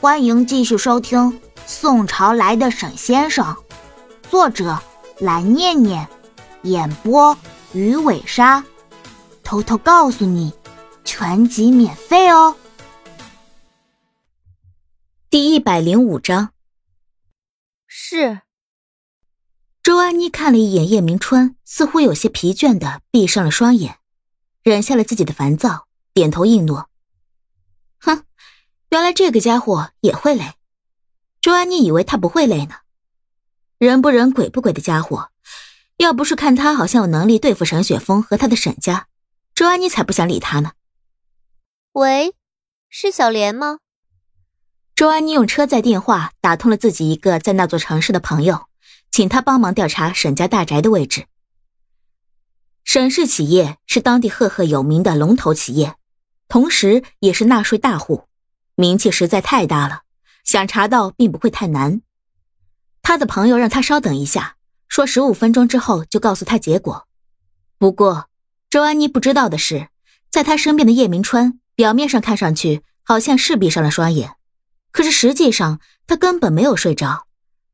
欢迎继续收听《宋朝来的沈先生》，作者蓝念念，演播鱼尾鲨。偷偷告诉你，全集免费哦。第一百零五章。是。周安妮看了一眼叶明川，似乎有些疲倦的闭上了双眼，忍下了自己的烦躁，点头应诺。哼。原来这个家伙也会累，周安妮以为他不会累呢。人不人鬼不鬼的家伙，要不是看他好像有能力对付沈雪峰和他的沈家，周安妮才不想理他呢。喂，是小莲吗？周安妮用车载电话打通了自己一个在那座城市的朋友，请他帮忙调查沈家大宅的位置。沈氏企业是当地赫赫有名的龙头企业，同时也是纳税大户。名气实在太大了，想查到并不会太难。他的朋友让他稍等一下，说十五分钟之后就告诉他结果。不过，周安妮不知道的是，在他身边的叶明川表面上看上去好像是闭上了双眼，可是实际上他根本没有睡着，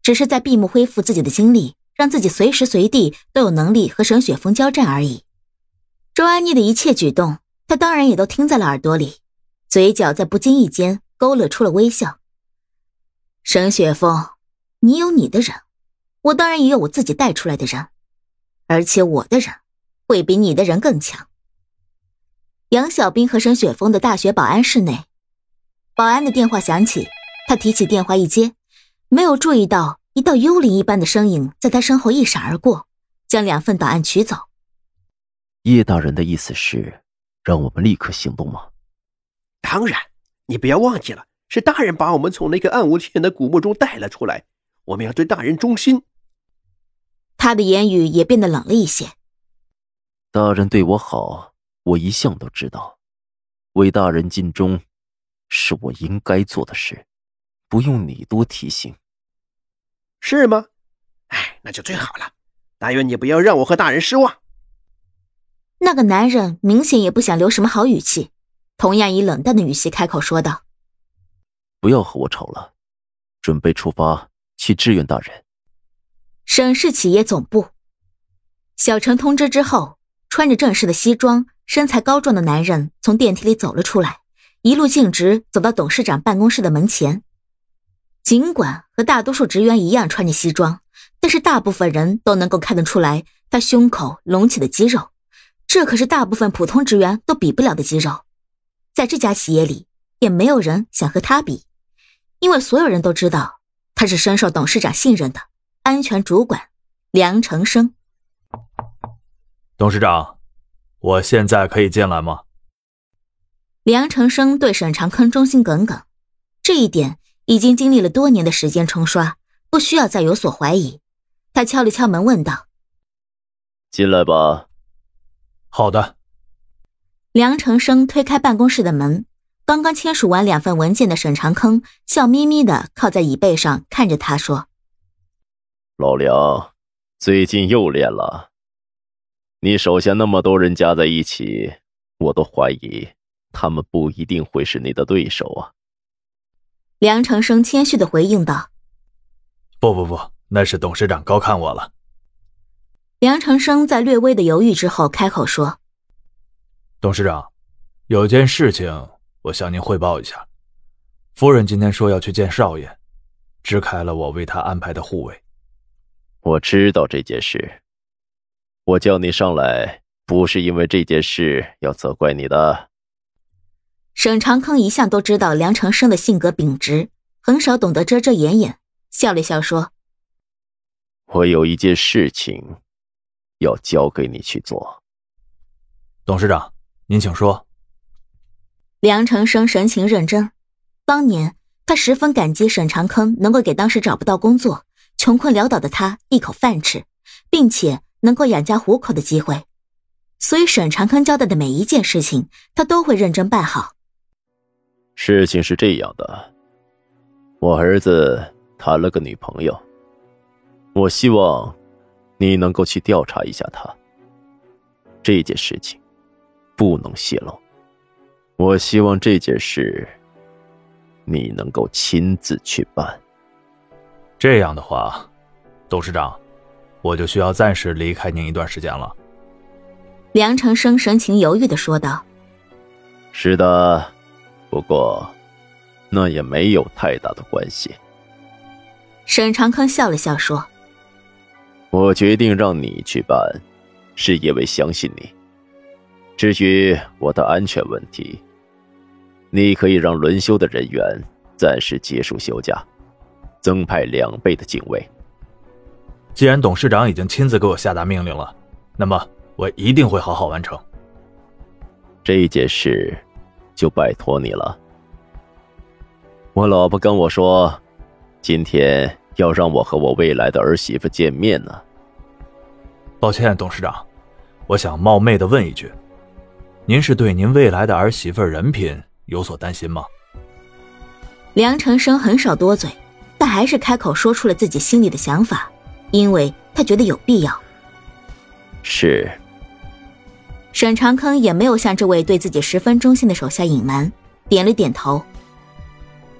只是在闭目恢复自己的精力，让自己随时随地都有能力和沈雪峰交战而已。周安妮的一切举动，他当然也都听在了耳朵里。嘴角在不经意间勾勒出了微笑。沈雪峰，你有你的人，我当然也有我自己带出来的人，而且我的人会比你的人更强。杨小兵和沈雪峰的大学保安室内，保安的电话响起，他提起电话一接，没有注意到一道幽灵一般的身影在他身后一闪而过，将两份档案取走。叶大人的意思是让我们立刻行动吗？当然，你不要忘记了，是大人把我们从那个暗无天日的古墓中带了出来，我们要对大人忠心。他的言语也变得冷了一些。大人对我好，我一向都知道，为大人尽忠，是我应该做的事，不用你多提醒。是吗？哎，那就最好了。但愿你不要让我和大人失望。那个男人明显也不想留什么好语气。同样以冷淡的语气开口说道：“不要和我吵了，准备出发去支援大人。”省市企业总部，小陈通知之后，穿着正式的西装、身材高壮的男人从电梯里走了出来，一路径直走到董事长办公室的门前。尽管和大多数职员一样穿着西装，但是大部分人都能够看得出来他胸口隆起的肌肉，这可是大部分普通职员都比不了的肌肉。在这家企业里，也没有人想和他比，因为所有人都知道他是深受董事长信任的安全主管梁成生。董事长，我现在可以进来吗？梁成生对沈长坑忠心耿耿，这一点已经经历了多年的时间冲刷，不需要再有所怀疑。他敲了敲门，问道：“进来吧。”好的。梁成生推开办公室的门，刚刚签署完两份文件的沈长坑笑眯眯的靠在椅背上看着他说：“老梁，最近又练了。你手下那么多人加在一起，我都怀疑他们不一定会是你的对手啊。”梁成生谦虚的回应道：“不不不，那是董事长高看我了。”梁成生在略微的犹豫之后开口说。董事长，有件事情我向您汇报一下。夫人今天说要去见少爷，支开了我为他安排的护卫。我知道这件事，我叫你上来不是因为这件事要责怪你的。沈长坑一向都知道梁长生的性格秉直，很少懂得遮遮掩掩，笑了笑说：“我有一件事情要交给你去做。”董事长。您请说。梁成生神情认真。当年他十分感激沈长坑能够给当时找不到工作、穷困潦倒的他一口饭吃，并且能够养家糊口的机会，所以沈长坑交代的每一件事情，他都会认真办好。事情是这样的，我儿子谈了个女朋友，我希望你能够去调查一下他这件事情。不能泄露。我希望这件事，你能够亲自去办。这样的话，董事长，我就需要暂时离开您一段时间了。梁长生神情犹豫的说道：“是的，不过，那也没有太大的关系。”沈长康笑了笑说：“我决定让你去办，是因为相信你。至于我的安全问题，你可以让轮休的人员暂时结束休假，增派两倍的警卫。既然董事长已经亲自给我下达命令了，那么我一定会好好完成。这件事，就拜托你了。我老婆跟我说。”今天要让我和我未来的儿媳妇见面呢。抱歉，董事长，我想冒昧的问一句，您是对您未来的儿媳妇人品有所担心吗？梁长生很少多嘴，但还是开口说出了自己心里的想法，因为他觉得有必要。是。沈长坑也没有向这位对自己十分忠心的手下隐瞒，点了点头。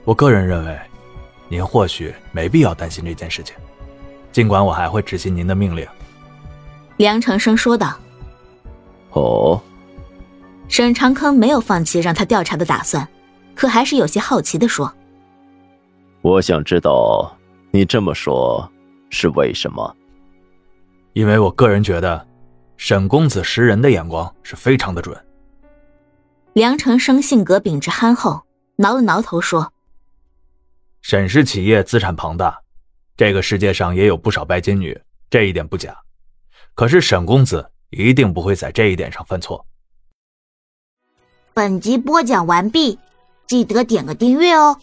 我个人认为。您或许没必要担心这件事情，尽管我还会执行您的命令。”梁长生说道。“哦。”沈长康没有放弃让他调查的打算，可还是有些好奇的说：“我想知道你这么说是为什么？因为我个人觉得，沈公子识人的眼光是非常的准。”梁成生性格秉直憨厚，挠了挠头说。沈氏企业资产庞大，这个世界上也有不少拜金女，这一点不假。可是沈公子一定不会在这一点上犯错。本集播讲完毕，记得点个订阅哦。